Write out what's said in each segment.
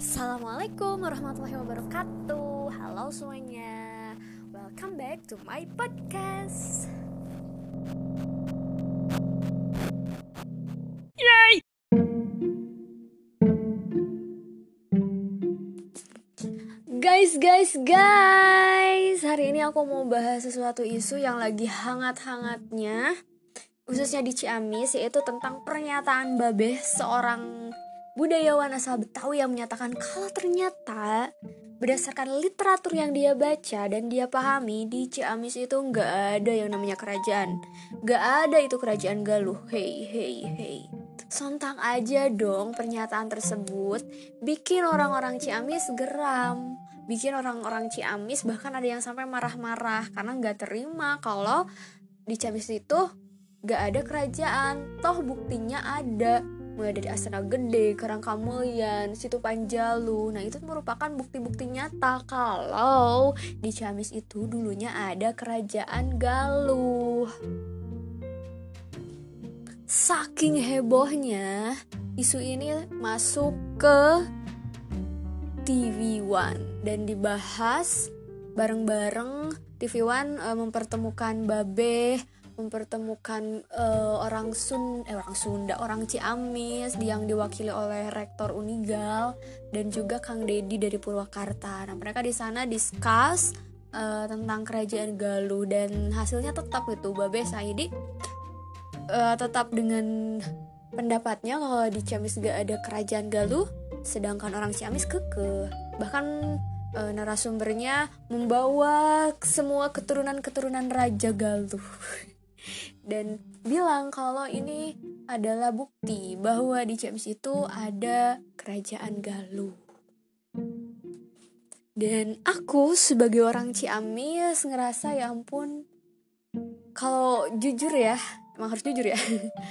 Assalamualaikum warahmatullahi wabarakatuh. Halo semuanya. Welcome back to my podcast. Yay! Guys, guys, guys. Hari ini aku mau bahas sesuatu isu yang lagi hangat-hangatnya Khususnya di Ciamis Yaitu tentang pernyataan Babeh Seorang budayawan asal Betawi yang menyatakan kalau ternyata berdasarkan literatur yang dia baca dan dia pahami di Ciamis itu nggak ada yang namanya kerajaan. Nggak ada itu kerajaan Galuh. Hei hei hei. Sontang aja dong pernyataan tersebut. Bikin orang-orang Ciamis geram. Bikin orang-orang Ciamis bahkan ada yang sampai marah-marah karena nggak terima kalau di Ciamis itu nggak ada kerajaan toh buktinya ada mulai dari Astana Gede, Karangkamulyan, Situ Panjalu. Nah, itu merupakan bukti-bukti nyata kalau di Ciamis itu dulunya ada kerajaan Galuh. Saking hebohnya, isu ini masuk ke TV One dan dibahas bareng-bareng TV One uh, mempertemukan Babe mempertemukan uh, orang Sun eh orang Sunda, orang Ciamis yang diwakili oleh rektor Unigal dan juga Kang Dedi dari Purwakarta. Nah, mereka di sana discuss uh, tentang kerajaan Galuh dan hasilnya tetap itu Babe Saidi uh, tetap dengan pendapatnya kalau di Ciamis gak ada kerajaan Galuh, sedangkan orang Ciamis keke. Bahkan uh, narasumbernya membawa semua keturunan-keturunan Raja Galuh. dan bilang kalau ini adalah bukti bahwa di Ciamis itu ada kerajaan Galuh. Dan aku sebagai orang Ciamis ngerasa ya ampun kalau jujur ya, emang harus jujur ya.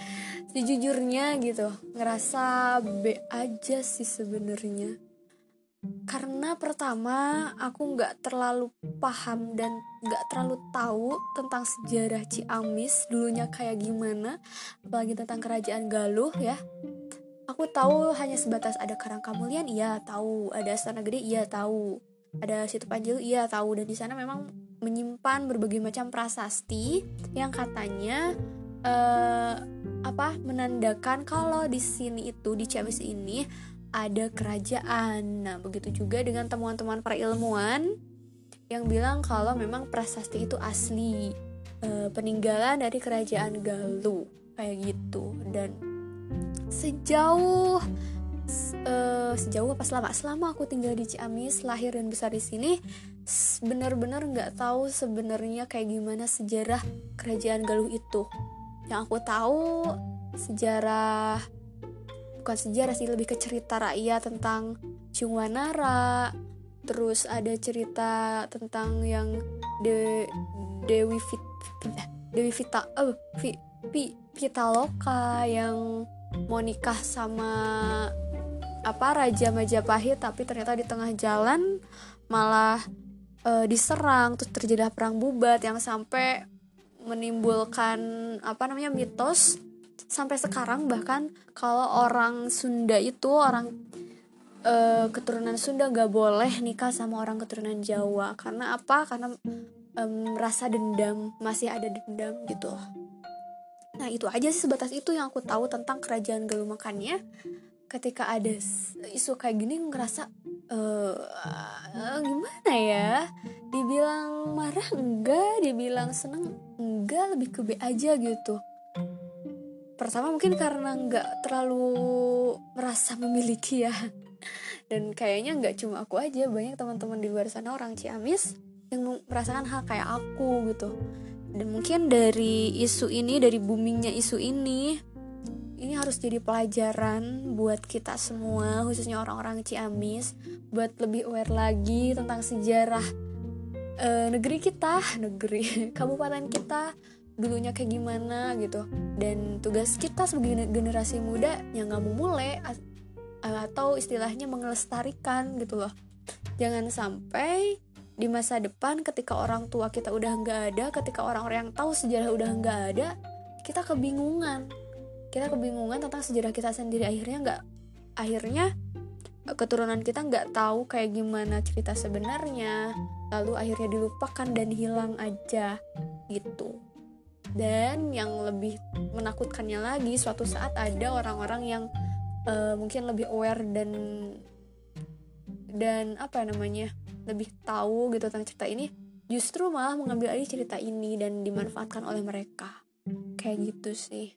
Sejujurnya gitu, ngerasa B aja sih sebenarnya karena pertama aku nggak terlalu paham dan nggak terlalu tahu tentang sejarah Ciamis dulunya kayak gimana apalagi tentang kerajaan Galuh ya. Aku tahu hanya sebatas ada Karangkamulyan iya tahu. Ada Astana Gede iya tahu. Ada Situ Panjalu iya tahu. Dan di sana memang menyimpan berbagai macam prasasti yang katanya uh, apa menandakan kalau di sini itu di Ciamis ini ada kerajaan. Nah, begitu juga dengan temuan-temuan para ilmuwan yang bilang kalau memang prasasti itu asli e, peninggalan dari kerajaan Galuh kayak gitu. Dan sejauh e, sejauh apa? Selama selama aku tinggal di Ciamis lahir dan besar di sini benar-benar nggak tahu sebenarnya kayak gimana sejarah kerajaan Galuh itu. Yang aku tahu sejarah bukan sejarah sih lebih ke cerita rakyat tentang Cungwanara terus ada cerita tentang yang de Dewi Fit Dewi Vita oh Vi, Vi, Pitaloka yang mau nikah sama apa Raja Majapahit tapi ternyata di tengah jalan malah e, diserang terus terjadi perang bubat yang sampai menimbulkan apa namanya mitos sampai sekarang bahkan kalau orang Sunda itu orang uh, keturunan Sunda nggak boleh nikah sama orang keturunan Jawa. Karena apa? Karena um, rasa dendam masih ada dendam gitu. Nah itu aja sih sebatas itu yang aku tahu tentang kerajaan Galuh makanya ketika ada isu kayak gini ngerasa uh, uh, gimana ya? Dibilang marah enggak? Dibilang seneng enggak? Lebih ke B aja gitu pertama mungkin karena nggak terlalu merasa memiliki ya. Dan kayaknya nggak cuma aku aja banyak teman-teman di luar sana orang Ciamis yang merasakan hal kayak aku gitu. Dan mungkin dari isu ini dari boomingnya isu ini ini harus jadi pelajaran buat kita semua khususnya orang-orang Ciamis buat lebih aware lagi tentang sejarah uh, negeri kita negeri kabupaten kita dulunya kayak gimana gitu. Dan tugas kita sebagai generasi muda yang nggak mau mulai atau istilahnya mengelestarikan gitu loh. Jangan sampai di masa depan ketika orang tua kita udah nggak ada ketika orang-orang yang tahu sejarah udah nggak ada kita kebingungan. Kita kebingungan tentang sejarah kita sendiri. Akhirnya nggak akhirnya keturunan kita nggak tahu kayak gimana cerita sebenarnya. Lalu akhirnya dilupakan dan hilang aja gitu dan yang lebih menakutkannya lagi suatu saat ada orang-orang yang uh, mungkin lebih aware dan dan apa namanya lebih tahu gitu tentang cerita ini justru malah mengambil alih cerita ini dan dimanfaatkan oleh mereka. Kayak gitu sih.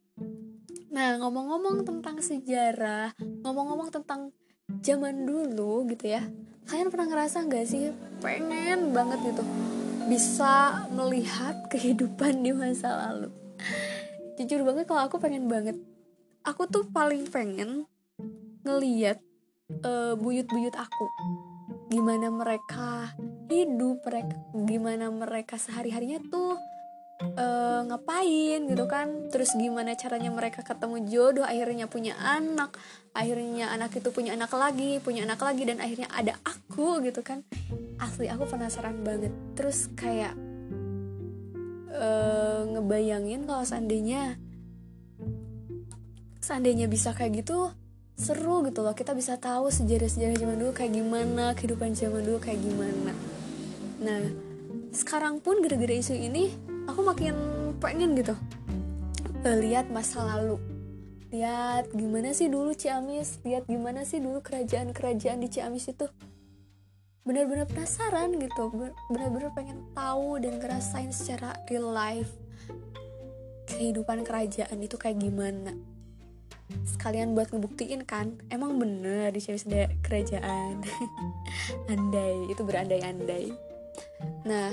Nah ngomong-ngomong tentang sejarah ngomong-ngomong tentang zaman dulu gitu ya kalian pernah ngerasa nggak sih? Pengen banget gitu bisa melihat kehidupan di masa lalu. Jujur banget kalau aku pengen banget. Aku tuh paling pengen ngeliat uh, buyut-buyut aku. Gimana mereka hidup mereka gimana mereka sehari harinya tuh uh, ngapain gitu kan? Terus gimana caranya mereka ketemu jodoh akhirnya punya anak akhirnya anak itu punya anak lagi punya anak lagi dan akhirnya ada aku gitu kan. Asli aku penasaran banget. Terus kayak uh, ngebayangin kalau seandainya seandainya bisa kayak gitu seru gitu loh. Kita bisa tahu sejarah-sejarah zaman dulu kayak gimana kehidupan zaman dulu kayak gimana. Nah sekarang pun gara-gara isu ini aku makin pengen gitu uh, lihat masa lalu. Lihat gimana sih dulu Ciamis lihat gimana sih dulu kerajaan-kerajaan di Ciamis itu. Benar-benar penasaran gitu benar-benar pengen tahu dan ngerasain secara real life kehidupan kerajaan itu kayak gimana. Sekalian buat ngebuktiin kan emang bener di Ciamis ada kerajaan. Andai itu berandai-andai. Nah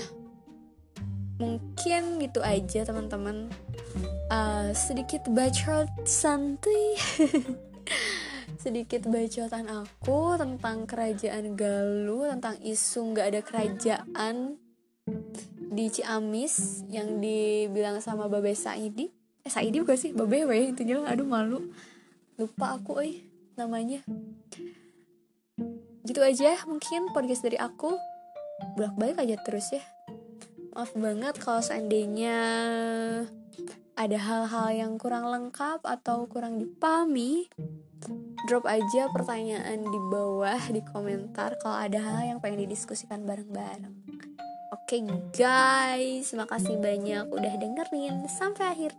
mungkin gitu aja teman-teman. Uh, sedikit bacot santuy sedikit bacotan aku tentang kerajaan Galuh tentang isu nggak ada kerajaan di Ciamis yang dibilang sama Babe Saidi. Eh Saidi bukan sih? Babe weh intinya aduh malu. Lupa aku eh namanya. Gitu aja mungkin podcast dari aku. Bolak balik aja terus ya maaf banget kalau seandainya ada hal-hal yang kurang lengkap atau kurang dipahami drop aja pertanyaan di bawah di komentar kalau ada hal yang pengen didiskusikan bareng-bareng. Oke okay, guys makasih banyak udah dengerin. Sampai akhir